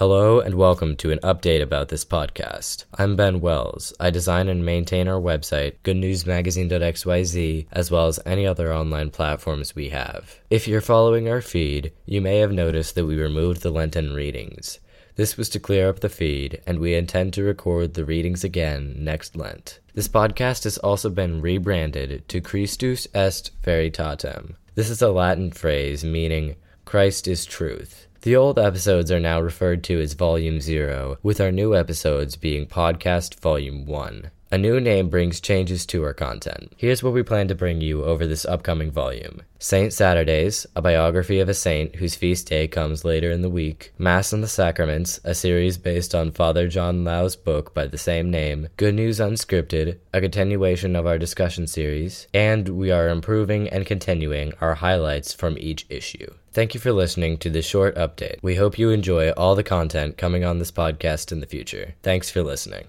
Hello and welcome to an update about this podcast. I'm Ben Wells. I design and maintain our website, goodnewsmagazine.xyz, as well as any other online platforms we have. If you're following our feed, you may have noticed that we removed the Lenten readings. This was to clear up the feed, and we intend to record the readings again next Lent. This podcast has also been rebranded to Christus est Veritatem. This is a Latin phrase meaning Christ is truth. The old episodes are now referred to as Volume 0, with our new episodes being Podcast Volume 1. A new name brings changes to our content. Here's what we plan to bring you over this upcoming volume Saint Saturdays, a biography of a saint whose feast day comes later in the week, Mass and the Sacraments, a series based on Father John Laux's book by the same name, Good News Unscripted, a continuation of our discussion series, and we are improving and continuing our highlights from each issue. Thank you for listening to this short update. We hope you enjoy all the content coming on this podcast in the future. Thanks for listening.